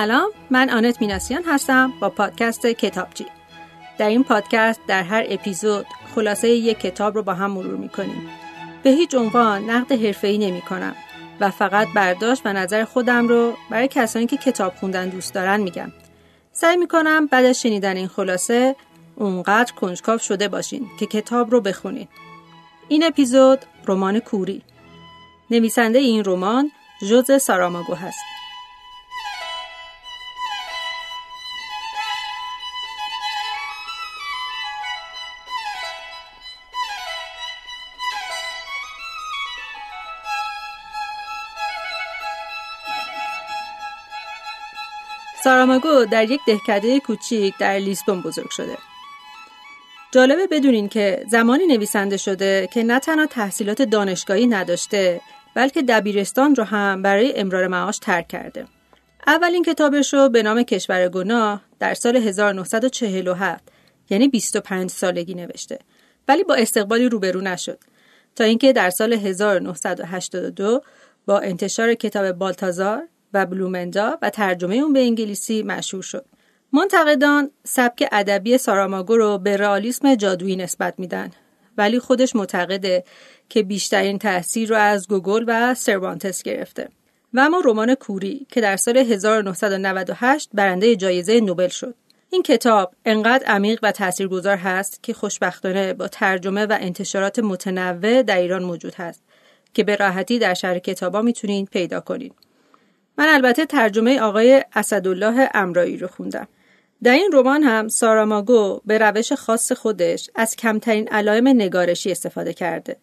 سلام من آنت میناسیان هستم با پادکست کتابچی. در این پادکست در هر اپیزود خلاصه یک کتاب رو با هم مرور می‌کنیم. به هیچ عنوان نقد حرفه‌ای نمی کنم و فقط برداشت و نظر خودم رو برای کسانی که کتاب خوندن دوست دارن میگم. سعی می‌کنم بعد از شنیدن این خلاصه اونقدر کنجکاو شده باشین که کتاب رو بخونین. این اپیزود رمان کوری. نویسنده این رمان جوز ساراماگو هست. ساراماگو در یک دهکده کوچیک در لیسبون بزرگ شده. جالبه بدونین که زمانی نویسنده شده که نه تنها تحصیلات دانشگاهی نداشته بلکه دبیرستان رو هم برای امرار معاش ترک کرده. اولین کتابش رو به نام کشور گناه در سال 1947 یعنی 25 سالگی نوشته ولی با استقبالی روبرو نشد تا اینکه در سال 1982 با انتشار کتاب بالتازار و بلومندا و ترجمه اون به انگلیسی مشهور شد. منتقدان سبک ادبی ساراماگو رو به رئالیسم جادویی نسبت میدن ولی خودش معتقده که بیشترین تاثیر رو از گوگل و سروانتس گرفته. و اما رمان کوری که در سال 1998 برنده جایزه نوبل شد. این کتاب انقدر عمیق و تاثیرگذار هست که خوشبختانه با ترجمه و انتشارات متنوع در ایران موجود هست که به راحتی در شهر کتابا می‌تونید پیدا کنید. من البته ترجمه آقای اسدالله امرایی رو خوندم. در این رمان هم ساراماگو به روش خاص خودش از کمترین علائم نگارشی استفاده کرده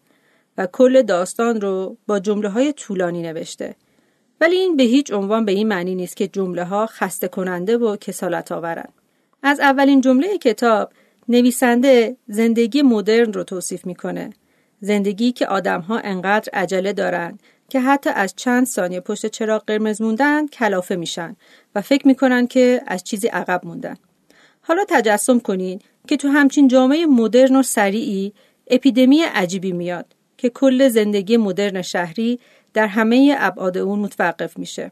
و کل داستان رو با جمله های طولانی نوشته. ولی این به هیچ عنوان به این معنی نیست که جمله ها خسته کننده و کسالت آورن. از اولین جمله کتاب نویسنده زندگی مدرن رو توصیف می‌کنه. زندگی که آدم ها انقدر عجله دارن که حتی از چند ثانیه پشت چراغ قرمز موندن کلافه میشن و فکر می‌کنن که از چیزی عقب موندن. حالا تجسم کنین که تو همچین جامعه مدرن و سریعی اپیدمی عجیبی میاد که کل زندگی مدرن شهری در همه ابعاد اون متوقف میشه.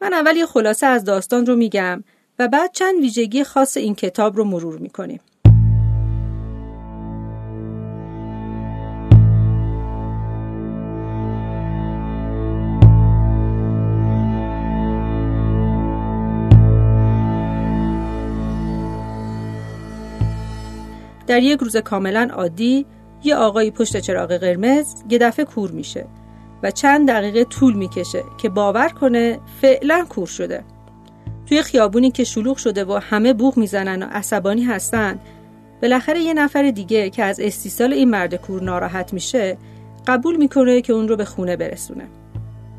من اول یه خلاصه از داستان رو میگم و بعد چند ویژگی خاص این کتاب رو مرور می‌کنیم. در یک روز کاملا عادی یه آقایی پشت چراغ قرمز یه دفعه کور میشه و چند دقیقه طول می‌کشه که باور کنه فعلا کور شده. توی خیابونی که شلوغ شده و همه بوغ می‌زنن و عصبانی هستن بالاخره یه نفر دیگه که از استیصال این مرد کور ناراحت میشه قبول می‌کنه که اون رو به خونه برسونه.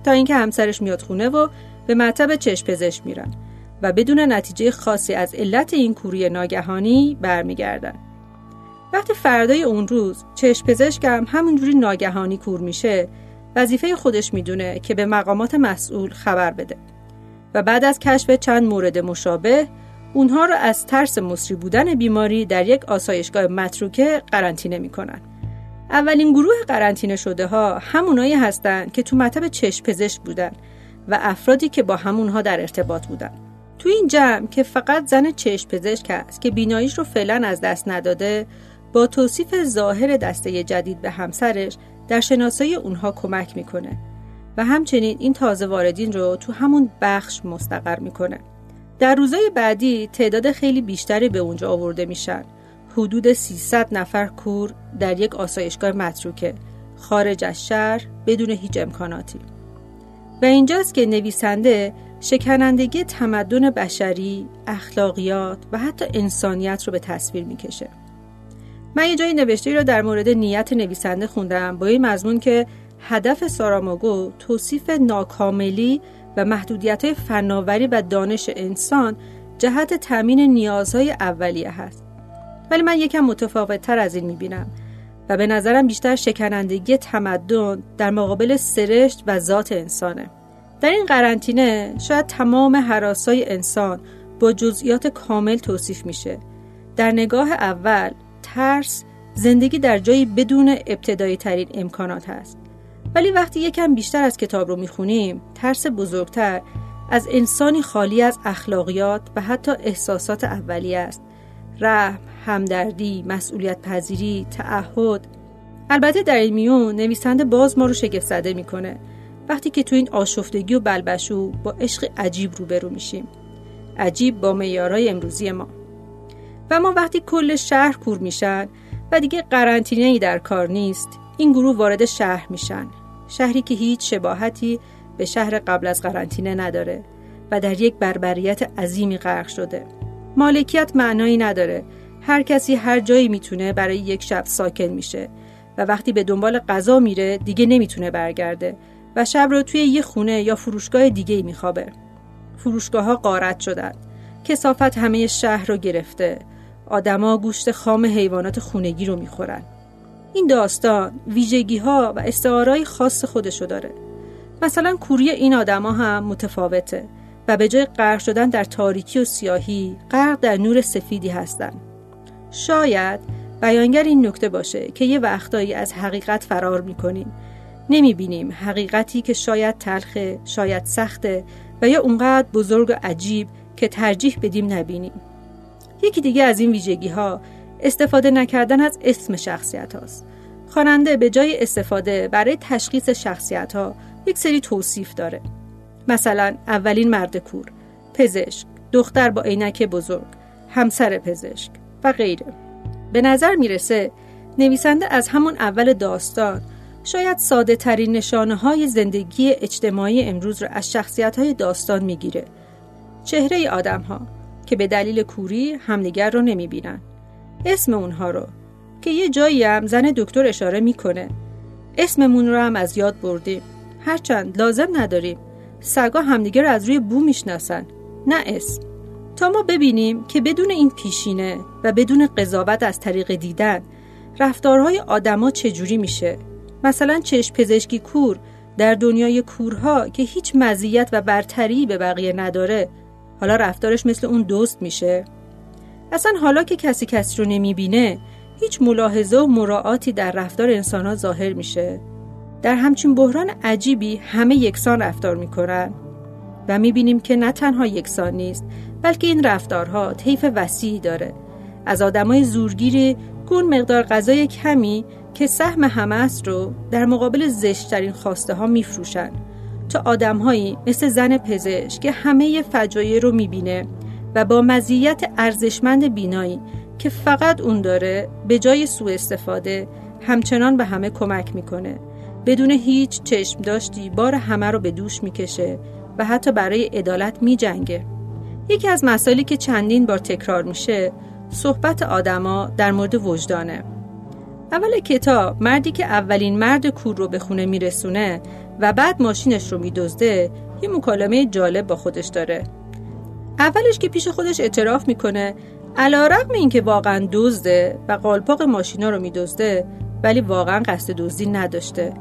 تا اینکه همسرش میاد خونه و به مطب چشم پزشک میرن و بدون نتیجه خاصی از علت این کوری ناگهانی برمیگردن. وقتی فردای اون روز چشم پزشکم همونجوری ناگهانی کور میشه وظیفه خودش می‌دونه که به مقامات مسئول خبر بده. و بعد از کشف چند مورد مشابه اونها رو از ترس مصری بودن بیماری در یک آسایشگاه متروکه قرنطینه می‌کنن. اولین گروه قرنطینه شده ها همونایی هستند که تو مطب چشم پزشک بودن و افرادی که با همونها در ارتباط بودن. تو این جمع که فقط زن چشم پزشک هست که بیناییش رو فعلا از دست نداده با توصیف ظاهر دسته جدید به همسرش در شناسایی اونها کمک می‌کنه و همچنین این تازه واردین رو تو همون بخش مستقر می‌کنه. در روزهای بعدی تعداد خیلی بیشتری به اونجا آورده میشن. حدود 300 نفر کور در یک آسایشگاه متروکه خارج از شهر بدون هیچ امکاناتی. و اینجاست که نویسنده شکنندگی تمدن بشری، اخلاقیات و حتی انسانیت رو به تصویر می‌کشه. من یه جایی نوشته رو در مورد نیت نویسنده خوندم. با این مضمون که هدف ساراماگو توصیف ناکاملی و محدودیت فناوری و دانش انسان جهت تامین نیازهای اولیه هست. ولی من یکم متفاوت تر از این می‌بینم و به نظرم بیشتر شکنندگی تمدن در مقابل سرشت و ذات انسانه. در این قرنطینه شاید تمام حراسای انسان با جزئیات کامل توصیف میشه. در نگاه اول ترس زندگی در جایی بدون ابتدایی ترین امکانات هست. ولی وقتی یکم بیشتر از کتاب رو می‌خونیم ترس بزرگتر از انسانی خالی از اخلاقیات و حتی احساسات اولیه است. رحم، همدردی، مسئولیت پذیری، تعهد. البته در این میون نویسنده باز ما رو شگفت زده می‌کنه. وقتی که تو این آشفتگی و بلبشو با عشق عجیب روبرو میشیم. عجیب با معیارهای امروزی ما. و ما وقتی کل شهر کور میشن و دیگه قرنطینه ای در کار نیست این گروه وارد شهر میشن. شهری که هیچ شباهتی به شهر قبل از قرنطینه نداره و در یک بربریت عظیمی غرق شده. مالکیت معنایی نداره. هر کسی هر جایی می‌تونه برای یک شب ساکن میشه و وقتی به دنبال غذا میره دیگه نمی‌تونه برگرده و شب رو توی یه خونه یا فروشگاه دیگه میخوابه. فروشگاه ها قارت شدن. کسافت همه شهر رو گرفته. آدما گوشت خام حیوانات خونگی رو می‌خورن. این داستان ویژگی ها و استعارهای خاص خودشو داره. مثلا کوری این آدما هم متفاوته و به جای غرق شدن در تاریکی و سیاهی غرق در نور سفیدی هستن. شاید بیانگر این نکته باشه که یه وقتایی از حقیقت فرار می‌کنیم. نمی‌بینیم حقیقتی که شاید تلخه شاید سخته و یا اونقدر بزرگ و عجیب که ترجیح بدیم نبینیم. یکی دیگه از این ویژگی ها استفاده نکردن از اسم شخصیت هاست. خواننده به جای استفاده برای تشخیص شخصیت ها یک سری توصیف داره. مثلا اولین مرد کور پزشک دختر با عینک بزرگ همسر پزشک و غیره. به نظر می‌رسه نویسنده از همون اول داستان شاید ساده ترین نشانه های زندگی اجتماعی امروز را از شخصیت های داستان می‌گیره. چهره آدم ها که به دلیل کوری همدیگر رو نمی بینن. اسم اونها رو که یه جایی هم زن دکتر اشاره می‌کنه. اسممون رو هم از یاد بردیم. هرچند لازم نداریم. سگا همدیگه رو از روی بو می‌شناسن. نه اسم تا ما ببینیم که بدون این پیشینه و بدون قضاوت از طریق دیدن رفتارهای آدما چجوری میشه؟ مثلا چشم پزشکی کور در دنیای کورها که هیچ مزیت و برتری به بقیه نداره حالا رفتارش مثل اون دوست میشه. اصلا حالا که کسی کسی رو نمی‌بینه هیچ ملاحظه و مراعاتی در رفتار انسانها ظاهر میشه. در همچین بحران عجیبی همه یکسان رفتار می‌کنن. و می‌بینیم که نه تنها یکسان نیست بلکه این رفتارها طیف وسیعی داره. از آدمای زورگیری گون مقدار غذای کمی که سهم همه رو در مقابل زشتترین خواسته ها میفروشن. تا آدمهایی مثل زن پزشک که همه فجایع رو می‌بینه و با مزیت ارزشمند بینایی که فقط اون داره به جای سوء استفاده همچنان به همه کمک می‌کنه. بدون هیچ چشم داشتی بار همه رو به دوش می‌کشه و حتی برای عدالت میجنگه. یکی از مسائلی که چندین بار تکرار میشه صحبت آدما در مورد وجدانه. اول کتاب مردی که اولین مرد کور رو به خونه میرسونه و بعد ماشینش رو میدزده یه مکالمه جالب با خودش داره. اولش که پیش خودش اعتراف می‌کنه علا رقم این که واقعا دزده و قالپاق ماشینا رو میدزده ولی واقعا قصد دزدی نداشته.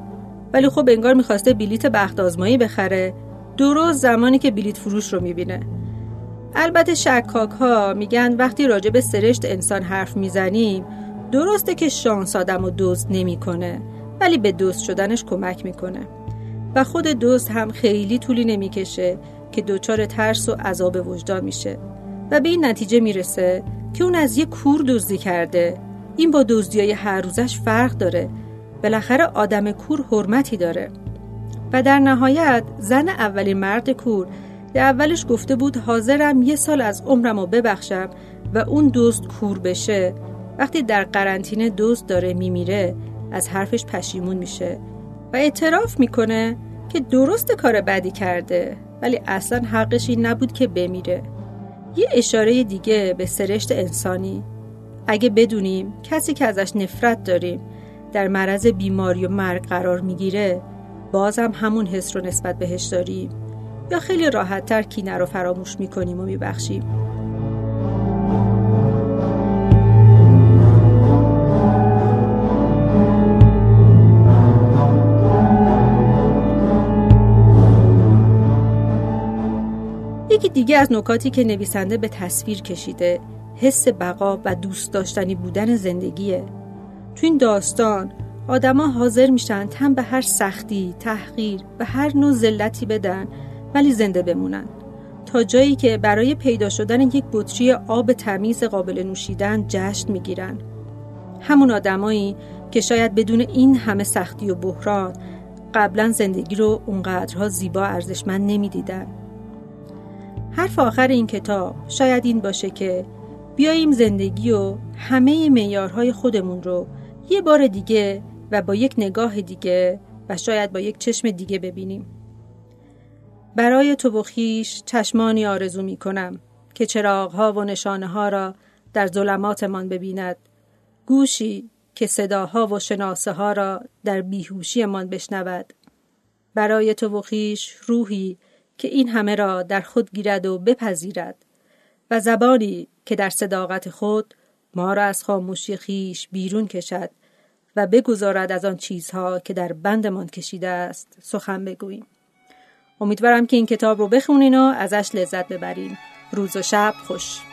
ولی خب انگار می‌خواسته بلیت بخت آزمایی بخره درست زمانی که بلیت فروش رو می‌بینه. البته شکاک ها میگن وقتی راجع به سرشت انسان حرف می‌زنیم درسته که شانس آدم و دزد نمی‌کنه ولی به دوست شدنش کمک می‌کنه. و خود دوست هم خیلی طولی نمی‌کشه که دچار ترس و عذاب وجدان میشه. و به این نتیجه می‌رسه که اون از یه کور دزدی کرده. این با های هر روزش فرق داره. بالاخره آدم کور حرمتی داره. و در نهایت زن اولین مرد کور در اولش گفته بود حاضرم یه سال از عمرم رو ببخشم و اون دوست کور بشه. وقتی در قرنطینه دوست داره میمیره از حرفش پشیمون میشه. و اعتراف می‌کنه که درست کار بدی کرده ولی اصلا حقش این نبود که بمیره. یه اشاره دیگه به سرشت انسانی. اگه بدونیم کسی که ازش نفرت داریم در معرض بیماری و مرگ قرار می‌گیره بازم همون حس رو نسبت بهش داریم. یا خیلی راحت تر کینه رو فراموش می‌کنیم و میبخشیم. یکی دیگه از نکاتی که نویسنده به تصویر کشیده حس بقا و دوست داشتنی بودن زندگیه. تو این داستان آدما حاضر میشن تن به هر سختی، تحقیر و هر نوع ذلتی بدن ولی زنده بمونن. تا جایی که برای پیدا شدن یک بطری آب تمیز قابل نوشیدن جشن می‌گیرن. همون آدمایی که شاید بدون این همه سختی و بحران قبلا زندگی رو اونقدرها زیبا ارزشمند نمی‌دیدن. حرف آخر این کتاب شاید این باشه که بیاییم زندگی و همه میارهای خودمون رو یه بار دیگه و با یک نگاه دیگه و شاید با یک چشم دیگه ببینیم. برای تو و خیش چشمانی آرزو می کنم که چراغها و نشانه ها را در ظلماتمان ببیند. گوشی که صداها و شناسه ها را در بیهوشیمان بشنود. برای تو و خیش روحی که این همه را در خود گیرد و بپذیرد و زبانی که در صداقت خود ما را از خاموشی خیش بیرون کشد و بگذارد از آن چیزها که در بندمان کشیده است سخن بگوییم. امیدوارم که این کتاب رو بخونین و ازش لذت ببرین. روز و شب خوش.